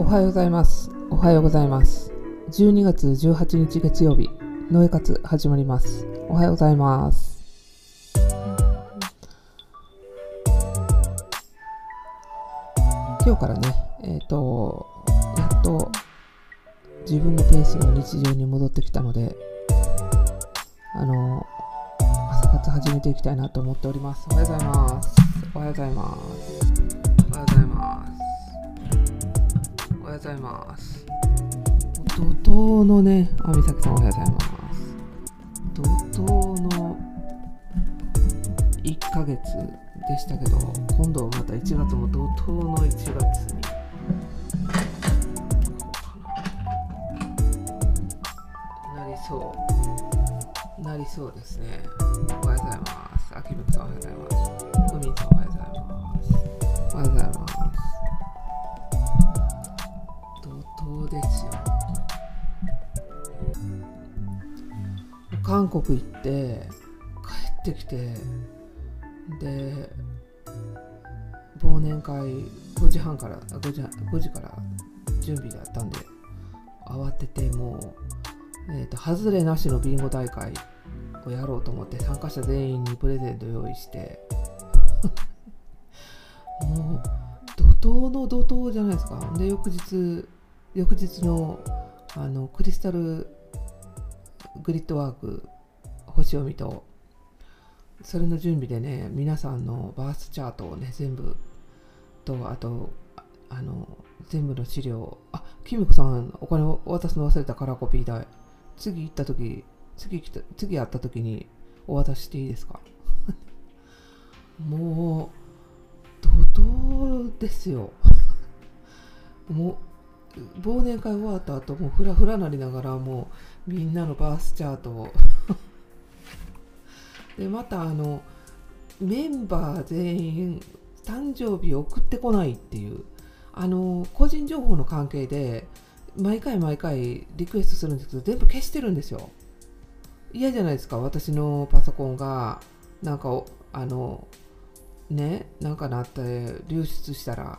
おはようございます。おはようございます。12月18日月曜日、ノエ活始まります。おはようございます。今日からね、えっ、と、やっと自分のペースの日常に戻ってきたので、あの、朝活始めていきたいなと思っております。おはようございます。おはようございます。ようございます。怒涛のね、あみさきさんおはようございます。怒涛の1ヶ月でしたけど、今度また1月も怒涛の1月に。なりそう。なりそうですね。おはようございます。あきむくさんおはようございます。ふみさんおはようございます。おはようございます。韓国行って帰ってきてで忘年会5時半から5時 ,5 時から準備だったんで慌ててもう、えー、と外れなしのビンゴ大会をやろうと思って参加者全員にプレゼント用意して もう怒涛の怒涛じゃないですか。で翌日翌日のあのクリスタルグリッドワーク星読みとそれの準備でね皆さんのバースチャートをね全部とあとあの全部の資料あキムコさんお金を渡すの忘れたカラーコピー代。次行った時次来た次会った時にお渡ししていいですか？もう怒涛ですよ。もう忘年会終わった後もうフラフラなりながらもうみんなのバースチャートを。でまたあのメンバー全員誕生日送ってこないっていうあの個人情報の関係で毎回毎回リクエストするんですけど全部消してるんですよ。嫌じゃないですか私のパソコンが。なんかあのねなんかなって流出したら。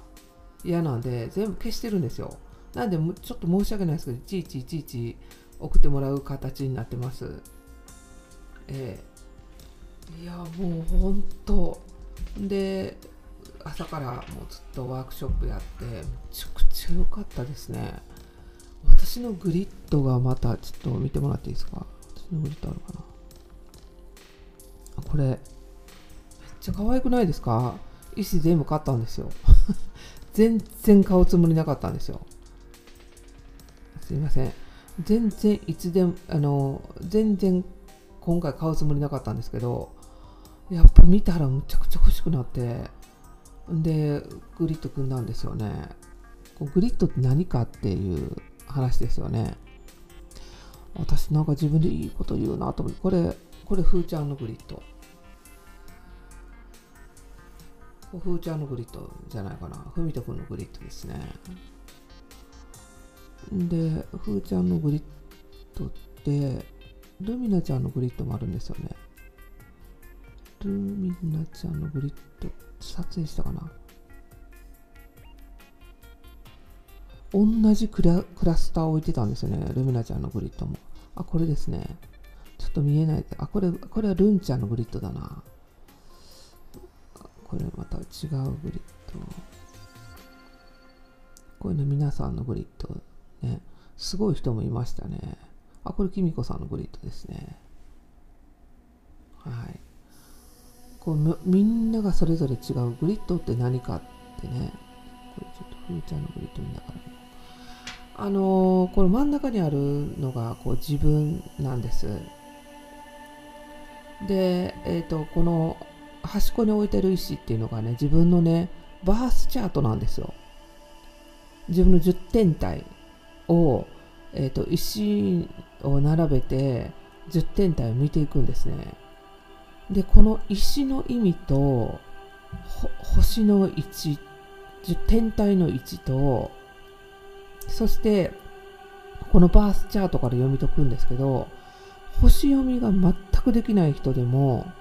嫌なんで全部消してるんですよ。なんでちょっと申し訳ないですけどいちいちいちいち送ってもらう形になってます。ええ。いやもうほんと。で朝からもうずっとワークショップやってめちゃくちゃ良かったですね。私のグリッドがまたちょっと見てもらっていいですか？私のグリッドあるかな？あこれめっちゃ可愛くないですか？石全部買ったんですよ。全然買うつもりなかったんですよ。すいません。全然いつでもあの全然今回買うつもりなかったんですけどやっぱ見たらむちゃくちゃ欲しくなってでグリッド組んだんですよね。グリッドって何かっていう話ですよね。私なんか自分でいいこと言うなと思ってこれこれふーちゃんのグリッド。ふーちゃんのグリッドじゃないかな。ふみとくんのグリッドですね。でふーちゃんのグリッドってルミナちゃんのグリッドもあるんですよね。ルミナちゃんのグリッド撮影したかな。同じクラクラスターを置いてたんですよねルミナちゃんのグリッドも。あこれですね。ちょっと見えないあこれこれはルンちゃんのグリッドだな。これまた違うグリッド。これね皆さんのグリッド。ね。すごい人もいましたね。あこれきみこさんのグリッドですね。はい。こうみんながそれぞれ違うグリッドって何かってね。これちょっとふーちゃんのグリッド見ながら。あのー、これ真ん中にあるのがこう自分なんです。でえっ、ー、とこの端っこに置いてる石っていうのがね自分のねバースチャートなんですよ。自分の10点体。を、えーと、石を並べて10点体を見ていくんですね。でこの石の意味と星の位置天体の位置とそしてこのバースチャートから読み解くんですけど星読みが全くできない人でも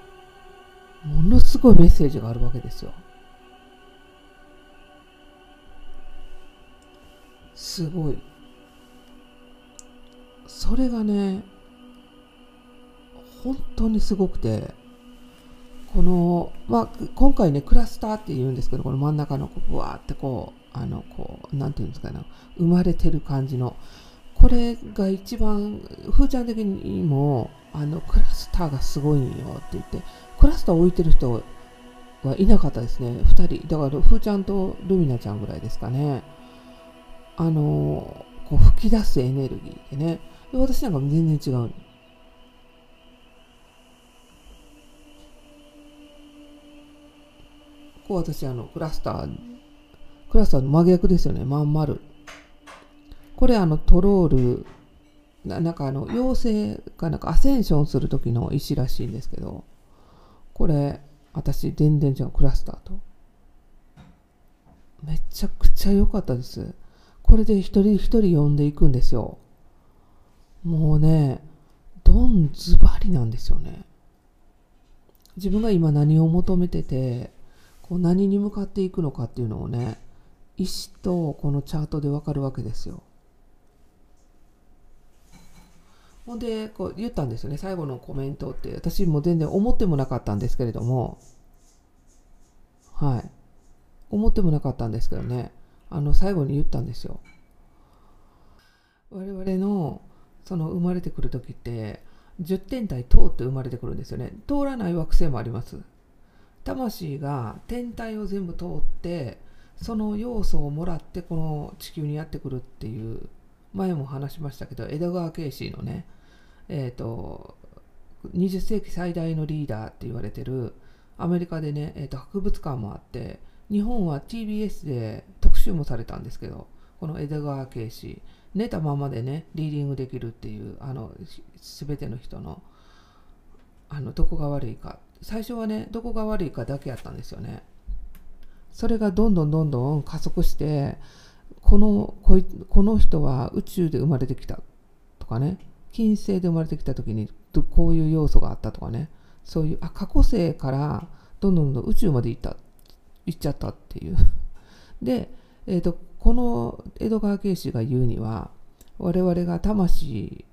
ものすごいメッセージがあるわけですよ。すごい。それがね本当にすごくてこの、まあ、今回ねクラスターって言うんですけどこの真ん中のこうブワーってこうあのこうなんていうんですかね生まれてる感じのこれが一番ふーちゃん的にもあのクラスターがすごいんよって言ってクラスター置いてる人はいなかったですね2人。だからふーちゃんとルミナちゃんぐらいですかね。あのこう吹き出すエネルギーでねで私なんか全然違うこう私あのクラスタークラスターの真逆ですよね。まん丸。これあのトロールななんかあの妖精がなんかアセンションする時の石らしいんですけどこれ私全然違う。クラスターと。めちゃくちゃ良かったです。これで一人一人呼んでいくんですよ。もうねドンズバリなんですよね。自分が今何を求めててこう何に向かっていくのかっていうのをね石とこのチャートでわかるわけですよ。ほんでこう言ったんですよね。最後のコメントって私も全然思ってもなかったんですけれども。はい。思ってもなかったんですけどね。あの最後に言ったんですよ。我々のその生まれてくる時って10点体通って生まれてくるんですよね。通らない惑星もあります。魂が天体を全部通ってその要素をもらってこの地球にやってくるっていう前も話しましたけど江戸川慶氏のねえっ、ー、と20世紀最大のリーダーって言われてるアメリカでね、えー、と博物館もあって日本は TBS で特集もされたんですけどこの江戸川慶氏寝たままでねリーディングできるっていうあの全ての人のあのどこが悪いか。最初はねどこが悪いかだけやったんですよね。それがどんどんどんどん加速してこのこいこの人は宇宙で生まれてきたとかね金星で生まれてきた時にこういう要素があったとかね。そういうあ過去世からどんどんどん宇宙まで行った行っちゃったっていう。で、えーと、この江戸川慶氏が言うには我々が魂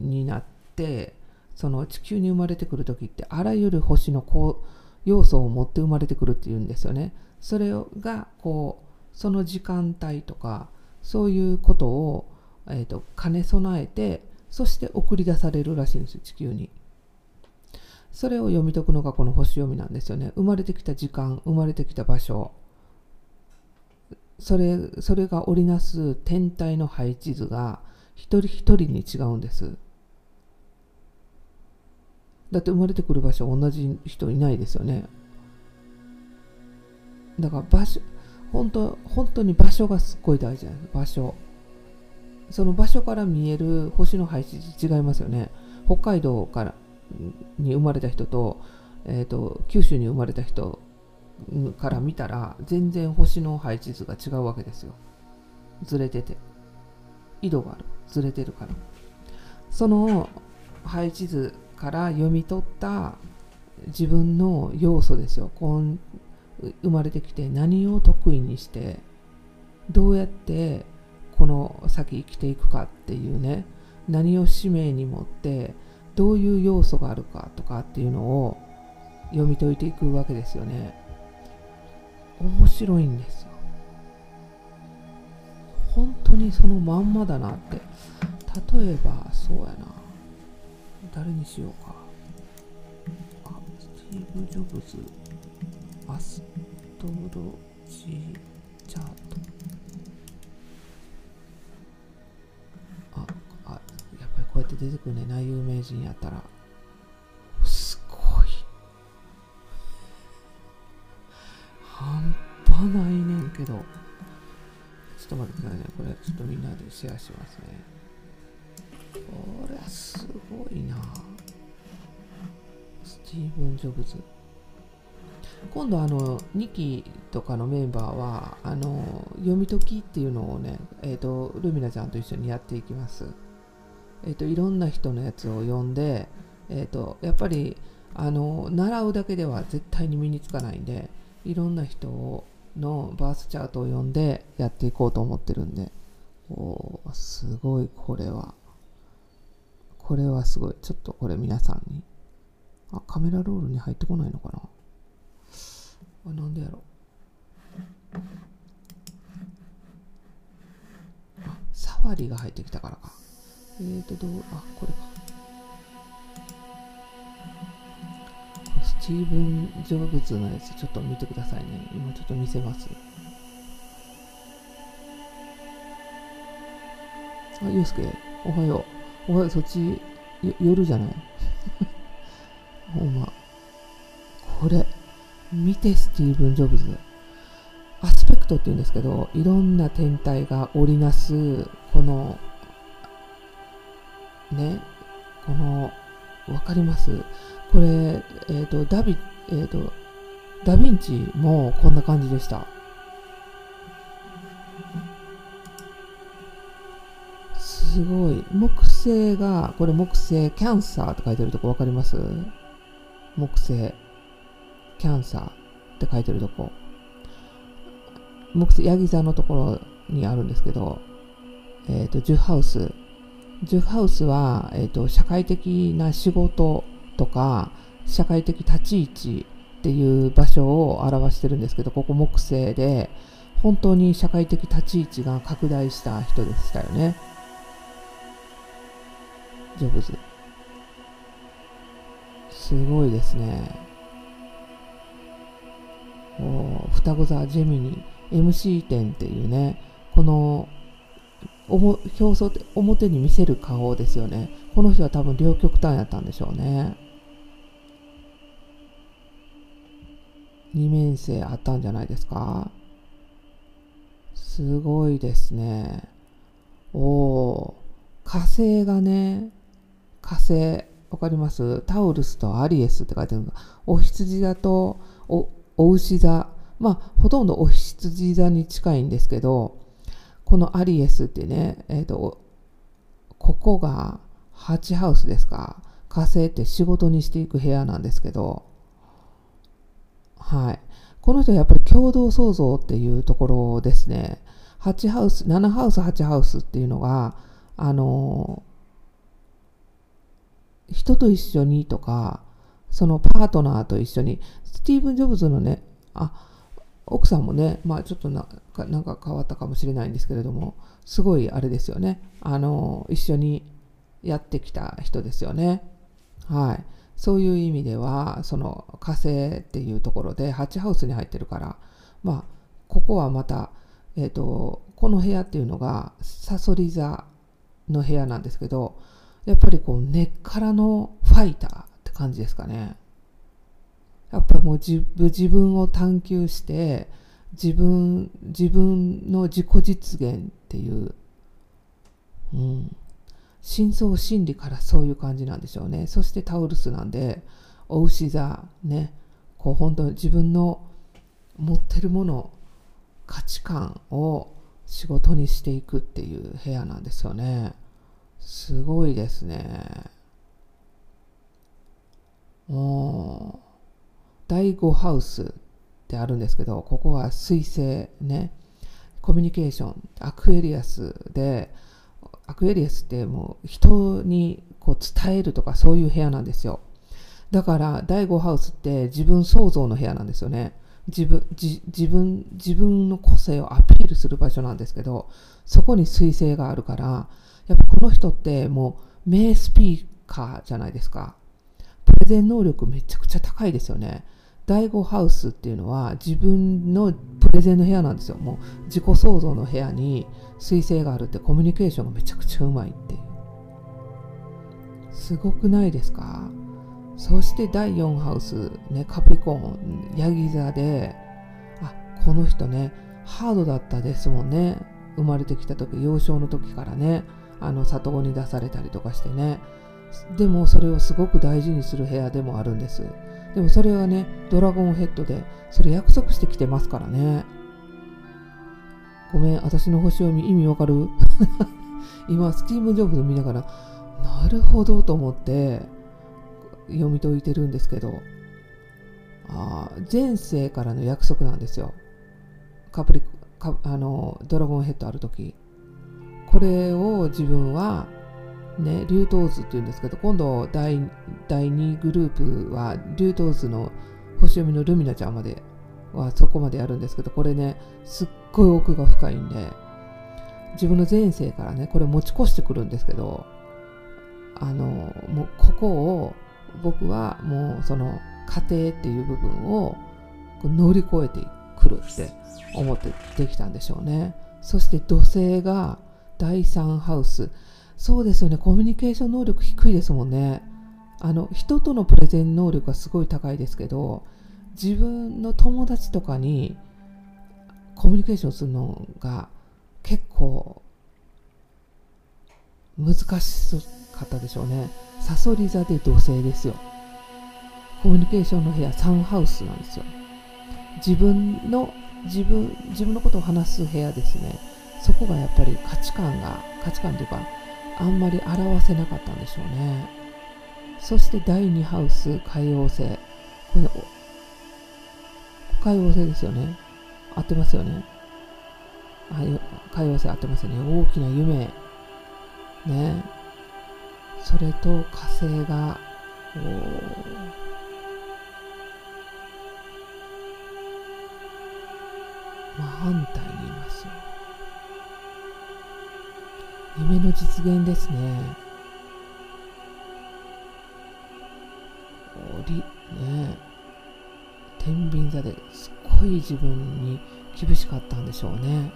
になってその地球に生まれてくる時ってあらゆる星のこう要素を持って生まれてくるっていうんですよね。それがこうその時間帯とかそういうことを、えーと兼ね備えてそして送り出されるらしいんです地球に。それを読み解くのがこの星読みなんですよね。生まれてきた時間、生まれてきた場所、それそれが織りなす天体の配置図が一人一人に違うんです。だって生まれてくる場所同じ人いないですよね。だから場所、本当本当に場所がすっごい大事なんです。場所。その場所から見える星の配置違いますよね。北海道からに生まれた人と,、えーと、九州に生まれた人から見たら全然星の配置図が違うわけですよ。ずれてて。緯度がある。ずれてるから。その配置図から読み取った自分の要素ですよ。こん生まれてきて何を得意にしてどうやってこの先生きていくかっていうね何を使命に持ってどういう要素があるかとかっていうのを読み解いていくわけですよね面白いんですよ。本当にそのまんまだなって。例えばそうやな。誰にしようか。あスティーブ・ジョブズ。アストロジーチャート。ああやっぱりこうやって出てくるね。な有名人やったら。ちょっとみんなでシェアしますね。これはすごいな。スティーブン・ジョブズ。今度あの2期とかのメンバーはあの読み解きっていうのをね、えーとルミナちゃんと一緒にやっていきます。えーと、いろんな人のやつを読んで、えーと、やっぱりあの習うだけでは絶対に身につかないんでいろんな人のバースチャートを読んでやっていこうと思ってるんで。おーすごいこれは。これはすごい。ちょっとこれ皆さんに。あカメラロールに入ってこないのかな？あなんでやろ？うあサファリが入ってきたからか。えーとどう？あこれか。スティーブン・ジョブズのやつちょっと見てくださいね。今ちょっと見せます。あ、ゆうすけ、おはよう。おはよう、そっち、夜じゃない？ほんま。これ、見て、スティーブン・ジョブズ。アスペクトって言うんですけど、いろんな天体が織りなす、この、ね、この、わかります？これ、えっ、ー、と、ダビ、えっ、ー、と、ダヴィンチもこんな感じでした。すごい。木星が、これ木星キャンサーって書いてるとこ分かります？木星キャンサーって書いてるとこ。木星、ヤギ座のところにあるんですけど、えっ、ー、と、ジュハウス。ジュハウスは、えっ、ー、と、社会的な仕事とか、社会的立ち位置っていう場所を表してるんですけど、ここ木星で、本当に社会的立ち位置が拡大した人でしたよね。ジョブズ。すごいですね。お双子座ジェミニ MC 展っていうね、このおも表層って表に見せる顔ですよね。この人は多分両極端やったんでしょうね。二面性あったんじゃないですかすごいですね。おお、火星がね、火星、わかります？タウルスとアリエスって書いてあるのお羊座とおお牛座。まあ、ほとんどお羊座に近いんですけど、このアリエスってね、えっ、ー、と、ここが8ハウスですか。火星って仕事にしていく部屋なんですけど、はい。この人はやっぱり共同創造っていうところですね。8ハウス、7ハウス、8ハウスっていうのが、あの人と一緒にとか、そのパートナーと一緒に、スティーブン・ジョブズのね、あ、奥さんもね、まあちょっとななんか変わったかもしれないんですけれども、すごいあれですよね。あの、一緒にやってきた人ですよね。はい。そういう意味では、その火星っていうところで8ハウスに入ってるから、まあ、ここはまた、えっ、ー、と、この部屋っていうのが、サソリ座の部屋なんですけど、やっぱりこう根っからのファイターって感じですかね。やっぱもう自分を探求して自分自分の自己実現っていう、うん、深層心理からそういう感じなんでしょうね。そしてタウルスなんでお牛座ねこう本当に自分の持ってるもの価値観を仕事にしていくっていう部屋なんですよね。すごいですね。お第5ハウスってあるんですけど、ここは水星ね。コミュニケーション、アクエリアスで、アクエリアスってもう人にこう伝えるとかそういう部屋なんですよ。だから第5ハウスって自分創造の部屋なんですよね。自分自分自分の個性をアピールする場所なんですけどそこに彗星があるからやっぱこの人ってもう名スピーカーじゃないですか。プレゼン能力めちゃくちゃ高いですよね。第5ハウスっていうのは自分のプレゼンの部屋なんですよ。もう自己創造の部屋に彗星があるってコミュニケーションがめちゃくちゃうまいっていう。すごくないですか？そして第4ハウス、ね、カプリコーン、ヤギ座で、あ、この人ね、ハードだったですもんね。生まれてきた時、幼少の時からね。あの里子に出されたりとかしてね。でもそれをすごく大事にする部屋でもあるんです。でもそれはねドラゴンヘッドでそれ約束してきてますからね。ごめん私の星読み意味わかる？今スティーブ・ジョブズ見ながらなるほどと思って読み解いてるんですけど。あ前世からの約束なんですよ。カプリあのドラゴンヘッドある時。これを自分はね竜頭図っていうんですけど今度第第2グループは竜頭図の星読みのルミナちゃんまではそこまでやるんですけどこれねすっごい奥が深いんで自分の前世からねこれ持ち越してくるんですけどあのもうここを僕はもうその家庭っていう部分を乗り越えてくるって思ってできたんでしょうね。そして土星が第3ハウスそうですよねコミュニケーション能力低いですもんねあの人とのプレゼン能力がすごい高いですけど自分の友達とかにコミュニケーションするのが結構難しかったでしょうね。サソリ座で土星ですよ。コミュニケーションの部屋サンハウスなんですよ。自分の自分自分のことを話す部屋ですね。そこがやっぱり価値観が価値観というかあんまり表せなかったんでしょうね。そして第2ハウス海王星。これ海王星ですよね。合ってますよね。海王星合ってますよね。大きな夢。ね。それと火星が、真反対にいますよ。夢の実現ですね。おり、ね。天秤座ですっごい自分に厳しかったんでしょうね。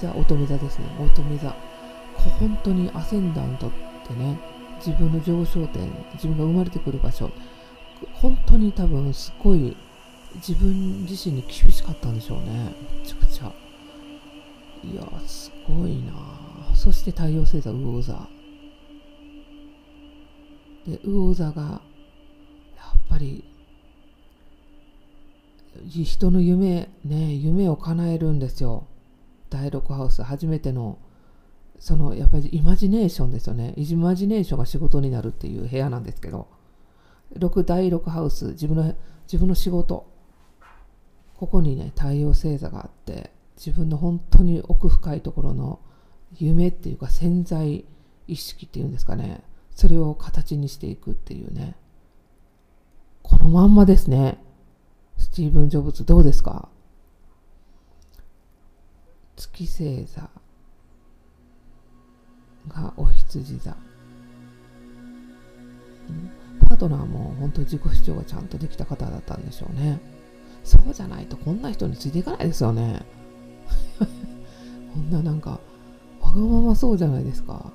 座乙女座ですね。乙女座。本当にアセンダントってね自分の上昇点自分が生まれてくる場所本当に多分すごい自分自身に厳しかったんでしょうね。めちゃくちゃ。いやすごいな。そして太陽星座魚座。で魚座がやっぱり人の夢ね夢を叶えるんですよ。第6ハウス初めてのそのやっぱりイマジネーションですよね。イマジネーションが仕事になるっていう部屋なんですけど6第6ハウス自分の自分の仕事ここにね太陽星座があって自分の本当に奥深いところの夢っていうか潜在意識っていうんですかね。それを形にしていくっていうね。このまんまですね。スティーブン・ジョブズどうですか？月星座がお羊座、パートナーも本当自己主張がちゃんとできた方だったんでしょうね。そうじゃないとこんな人についていかないですよね。こんななんかわがままそうじゃないですか。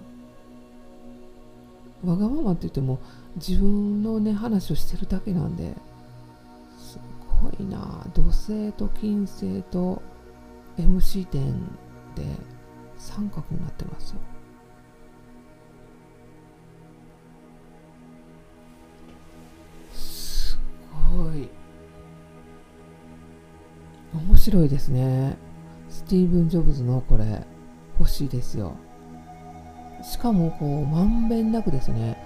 わがままって言っても自分のね話をしてるだけなんですごいな。土星と金星と MC 点で三角になってますよ。ごい。面白いですね。スティーブン・ジョブズのこれ欲しいですよ。しかもこうまんべんなくですね。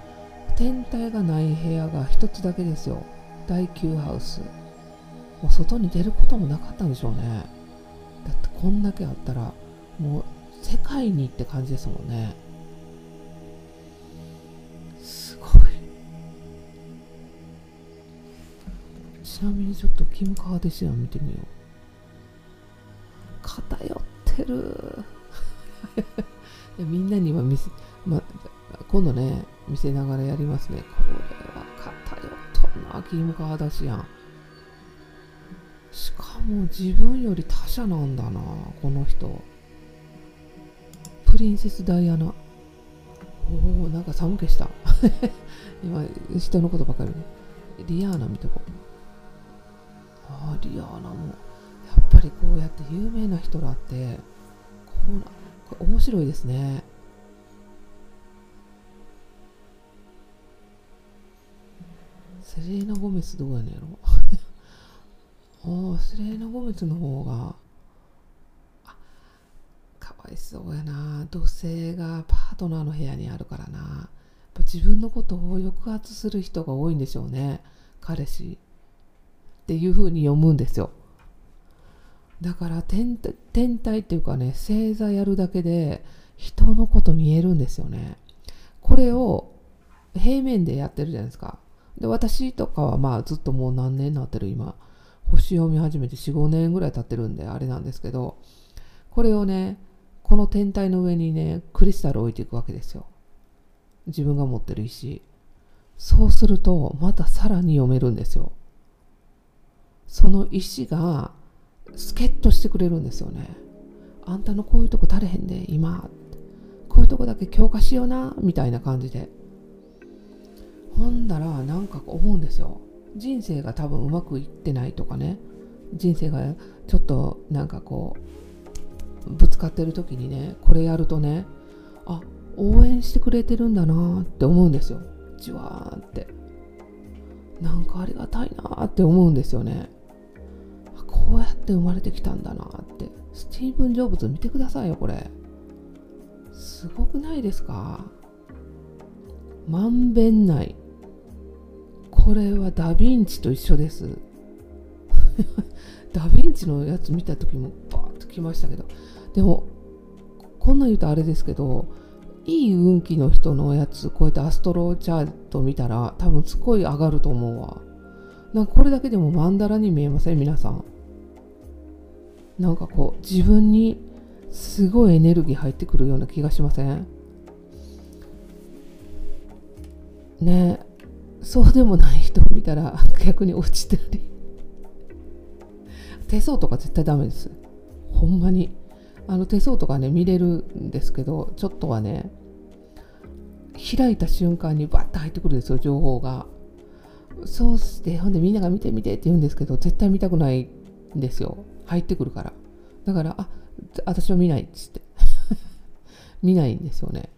天体がない部屋が一つだけですよ。第9ハウス。もう外に出ることもなかったんでしょうね。だってこんだけあったらもう世界にって感じですもんね。すごい。ちなみにちょっとキム・カーデシアン見てみよう。偏ってる。みんなには見せ、ま、今度ね見せながらやりますね。これは偏っとんなキム・カーダシアンしかも自分より他者なんだなこの人。プリンセス・ダイアナ。おおなんか寒気した。今人のことばかり。ねリアーナ見とこう。あリアーナもやっぱりこうやって有名な人らってこうなこれ面白いですね。セレーナ・ゴメスどうやねんやろ。おスレーナ・ゴメツの方が。あかわいそうやな。土星がパートナーの部屋にあるからな。やっぱ自分のことを抑圧する人が多いんでしょうね。彼氏。っていう風に読むんですよ。だから天天体っていうかね星座やるだけで人のこと見えるんですよね。これを平面でやってるじゃないですか。で私とかはまあずっともう何年になってる今。星読み始めて45年ぐらい経ってるんであれなんですけどこれをねこの天体の上にねクリスタルを置いていくわけですよ。自分が持ってる石。そうするとまたさらに読めるんですよ。その石が助っ人してくれるんですよね。あんたのこういうとこ足れへんで今。こういうとこだけ強化しようなみたいな感じで。ほんだらなんか思うんですよ。人生が多分うまくいってないとかね。人生がちょっとなんかこうぶつかってる時にねこれやるとねあ応援してくれてるんだなって思うんですよ。じわーって。なんかありがたいなって思うんですよね。こうやって生まれてきたんだなって。スティーブン・ジョブズ見てくださいよこれ。すごくないですか？まんべんない。これはダ・ヴィンチと一緒です。ダ・ヴィンチのやつ見た時もバーッときましたけど。でもこんな言うとあれですけどいい運気の人のやつこうやってアストロチャート見たら多分すごい上がると思うわ。なんかこれだけでもマンダラに見えません？皆さん。なんかこう自分にすごいエネルギー入ってくるような気がしません？ね。そうでもない人を見たら 逆に落ちてたり。手相とか絶対ダメです。ほんまに。あの手相とかね見れるんですけどちょっとはね開いた瞬間にバッと入ってくるんですよ情報が。そうしてほんでみんなが見て見てって言うんですけど絶対見たくないんですよ。入ってくるから。だからあ私は見ないっつって。見ないんですよね。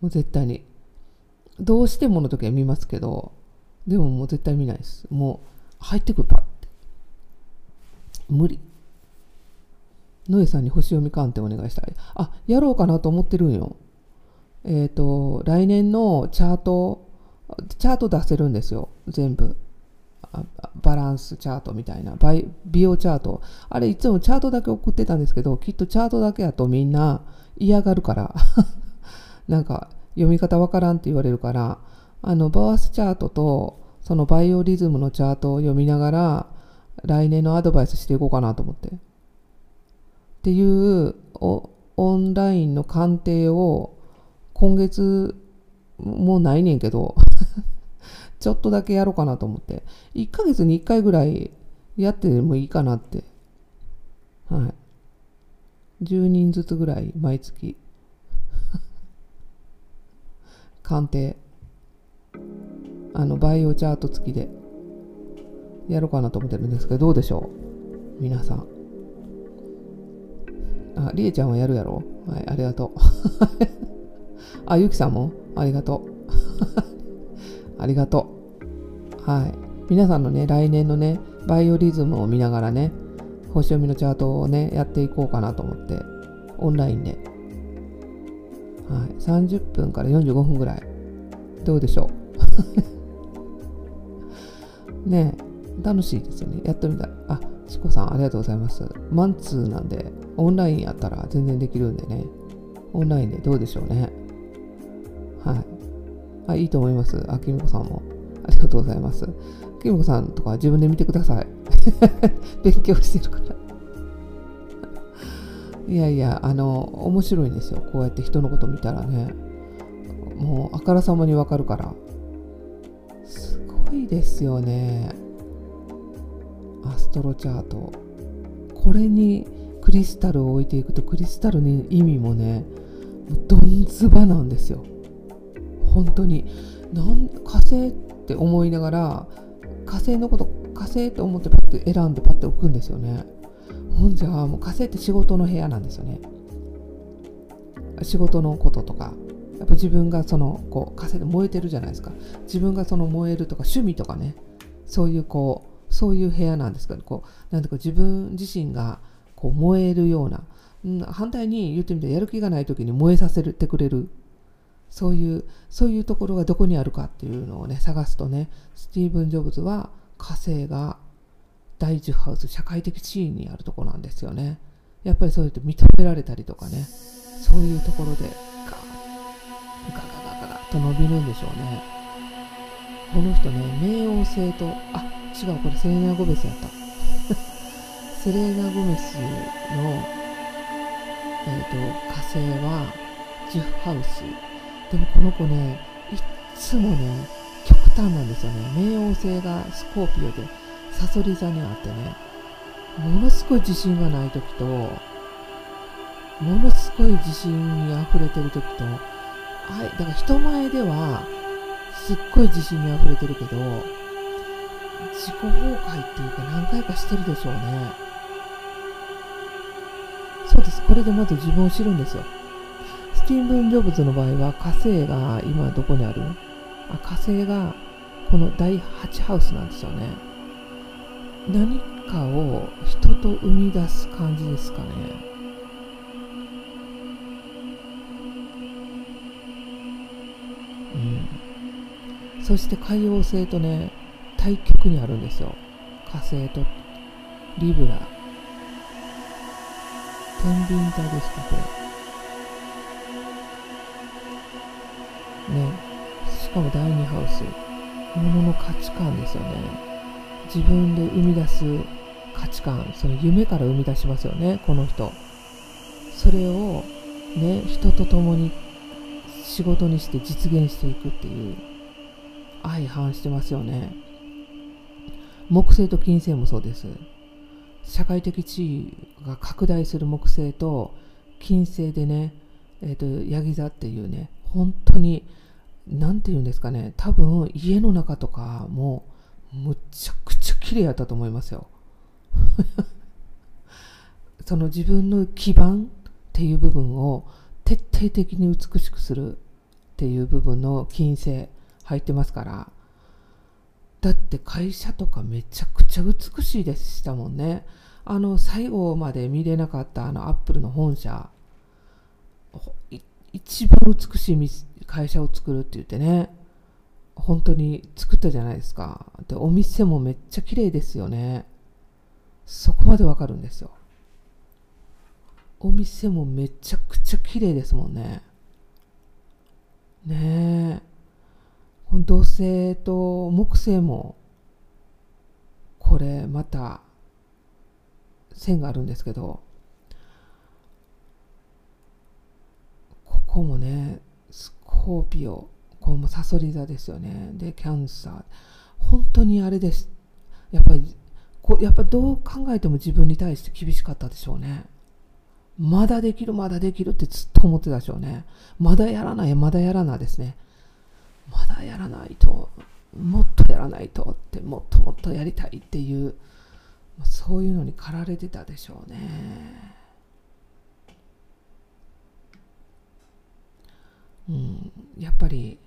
もう絶対に。どうしてもの時は見ますけどでももう絶対見ないです。もう入ってくるパッて。無理。ノエさんに星読み鑑定お願いしたい。あやろうかなと思ってるんよ。えっ、ー、と来年のチャートチャート出せるんですよ。全部。バランスチャートみたいな。美容チャート。あれいつもチャートだけ送ってたんですけどきっとチャートだけやとみんな嫌がるから。なんか読み方わからんって言われるからあのバースチャートとそのバイオリズムのチャートを読みながら来年のアドバイスしていこうかなと思ってっていうオンラインの鑑定を今月もうないねんけど ちょっとだけやろうかなと思って、1ヶ月に1回ぐらいやってもいいかなって。はい。10人ずつぐらい毎月。鑑定。あの、バイオチャート付きでやろうかなと思ってるんですけど、どうでしょう？皆さん。あ、りえちゃんはやるやろ？はい、ありがとう。あ、ゆきさんも？ありがとう。ありがとう。はい。皆さんのね、来年のね、バイオリズムを見ながらね、星読みのチャートをね、やっていこうかなと思って、オンラインで。はい。30分から45分ぐらい。どうでしょう？ね楽しいですよね。やってみたい。あ、チコさんありがとうございます。マンツーなんで、オンラインやったら全然できるんでね。オンラインでどうでしょうね。はい。あ、いいと思います。あ、きみこさんも。ありがとうございます。きみこさんとか自分で見てください。勉強してるから。いやいや、あの、面白いんですよ。こうやって人のこと見たらね。もう、あからさまにわかるから。いですよね。アストロチャート。これにクリスタルを置いていくと、クリスタルの意味もね、どんずばなんですよ。本当になん火星って思いながら火星のこと火星って思ってパッて選んでパッて置くんですよねほんじゃもう火星って仕事の部屋なんですよね仕事のこととかやっぱ自分がそのこう火星で燃えてるじゃないですか。自分がその燃えるとか趣味とかね。そういうこうそういう部屋なんですかねこうなんていうか自分自身がこう燃えるような、うん、反対に言ってみてやる気がない時に燃えさせてくれる。そういうそういうところがどこにあるかっていうのをね探すとねスティーブン・ジョブズは火星が第10ハウス社会的地位にあるとこなんですよね。やっぱりそういうと認められたりとかね。そういうところでガガガガガと伸びるんでしょうね。この人ね冥王星とあ違うこれセレナ・ゴメスやった。セレーナ・ゴメスの、えーと、火星は10ハウス。でもこの子ねいっつもね極端なんですよね。冥王星がスコーピオでさそり座にあってねものすごい自信がない時とものすごい自信にあふれてる時とはいだから人前ではすっごい自信にあふれてるけど自己崩壊っていうか何回かしてるでしょうねそうです。これでまず自分を知るんですよ。スティーブン・ジョブズの場合は火星が今どこにある？あ火星がこの第8ハウスなんですよね。何かを人と生み出す感じですかね。そして海王星とね、対極にあるんですよ。火星と。リブラ。天秤座ですかこれ。ね。しかも第2ハウス。ものの価値観ですよね。自分で生み出す価値観。その夢から生み出しますよね。この人。それをね人と共に仕事にして実現していくっていう。相反してますよね。木星と金星もそうです。社会的地位が拡大する木星と金星でね、えーと、ヤギ座っていうね本当に何て言うんですかね多分家の中とかもむちゃくちゃ綺麗やったと思いますよ。その自分の基盤っていう部分を徹底的に美しくするっていう部分の金星。入ってますから。だって会社とかめちゃくちゃ美しいでしたもんね。あの最後まで見れなかったあのアップルの本社。一番美しい会社を作るって言ってね。本当に作ったじゃないですか。でお店もめっちゃ綺麗ですよね。そこまでわかるんですよ。お店もめちゃくちゃ綺麗ですもんね。ねえ。土星と木星もこれまた線があるんですけどここもねスコーピオこれもサソリ座ですよね。でキャンサー。本当にあれです。やっぱりこやっぱどう考えても自分に対して厳しかったでしょうね。まだできるまだできるってずっと思ってたでしょうね。まだやらないまだやらないですね。まだやらないともっとやらないとってもっともっとやりたいっていうそういうのに駆られてたでしょうね。うん、やっぱり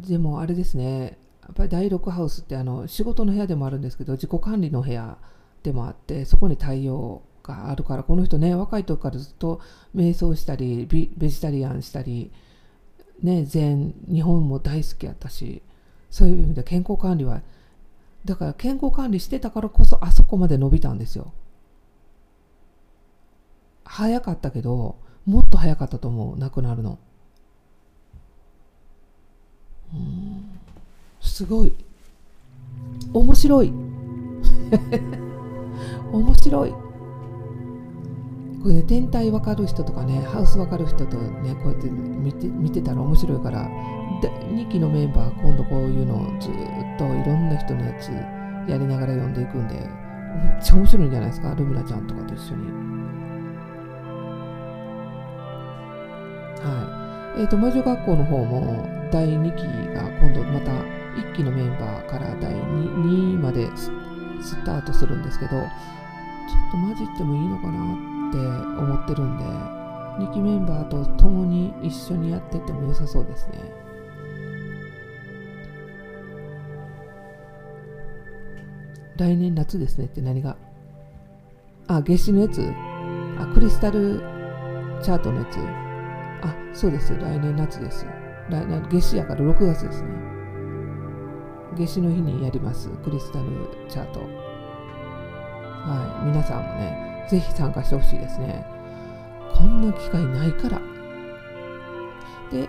でもあれですねやっぱり第6ハウスってあの仕事の部屋でもあるんですけど自己管理の部屋でもあってそこに太陽があるからこの人ね若い時からずっと瞑想したりベジタリアンしたりね、全日本も大好きやったしそういう意味で健康管理はだから健康管理してたからこそあそこまで伸びたんですよ。早かったけどもっと早かったと思う亡くなるの。うん。すごい。面白い。面白い。これ、ね、天体分かる人とかねハウス分かる人とねこうやって見て見てたら面白いから2期のメンバー今度こういうのをずっといろんな人のやつやりながら読んでいくんでめっちゃ面白いんじゃないですか？ルミナちゃんとかと一緒に。はい。えーと、魔女学校の方も第2期が今度また1期のメンバーから第 2, 2までスタートするんですけどちょっと混じってもいいのかなって思ってるんで2期メンバーと共に一緒にやってても良さそうですね来年夏ですねって何が？あ、夏至のやつ？あ、クリスタルチャートのやつあ、そうです。来年夏です。来年夏至やから6月ですね。夏至の日にやります。クリスタルチャート。はい。皆さんもね、ぜひ参加してほしいですね。こんな機会ないから。で、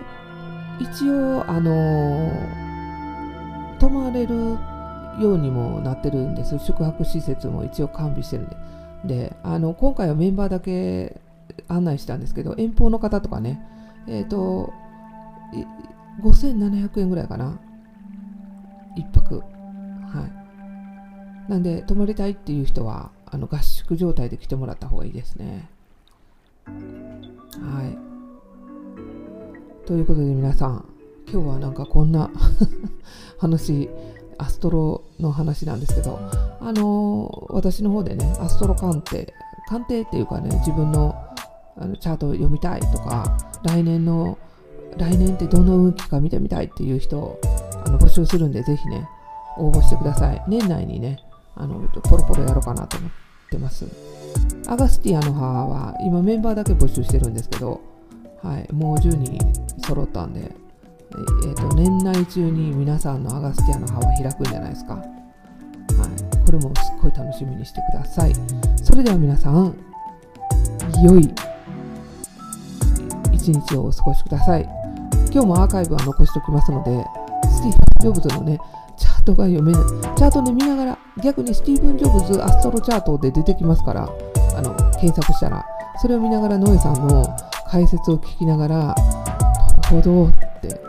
一応、あのー、泊まれるようにもなってるんです。宿泊施設も一応完備してるんで。で、あの、今回はメンバーだけ案内したんですけど、遠方の方とかね、えっ、ー、と、5700円ぐらいかな。一泊。はい。なんで、泊まりたいっていう人は、あの合宿状態で来てもらった方がいいですね。はい。ということで皆さん、今日はなんかこんな 話、アストロの話なんですけど、あのー、私の方でね、アストロ鑑定、鑑定っていうかね、自分のあのチャートを読みたいとか、来年の、来年ってどんな運気か見てみたいっていう人をあの募集するんで、ぜひね、応募してください。年内にね、あのポロポロやろうかなと思ってます。アガスティアの母は今メンバーだけ募集してるんですけど、はい、もう10人揃ったんで、えーと、年内中に皆さんのアガスティアの葉は開くんじゃないですか。はい、これもすっごい楽しみにしてください。それでは皆さん、良い一日をお過ごしください。今日もアーカイブは残しておきますので、スティーブ・ジョブズのね、トが読めない。チャートね、見ながら、逆にスティーブン・ジョブズアストロチャートで出てきますから、あの検索したら、それを見ながらノエさんの解説を聞きながら、なるほどって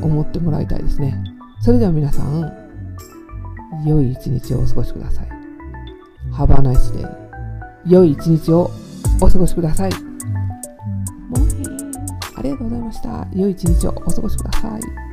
思ってもらいたいですね。それでは皆さん、良い一日をお過ごしください。Have a nice day. 良い一日をお過ごしください。もうありがとうございました。良い一日をお過ごしください。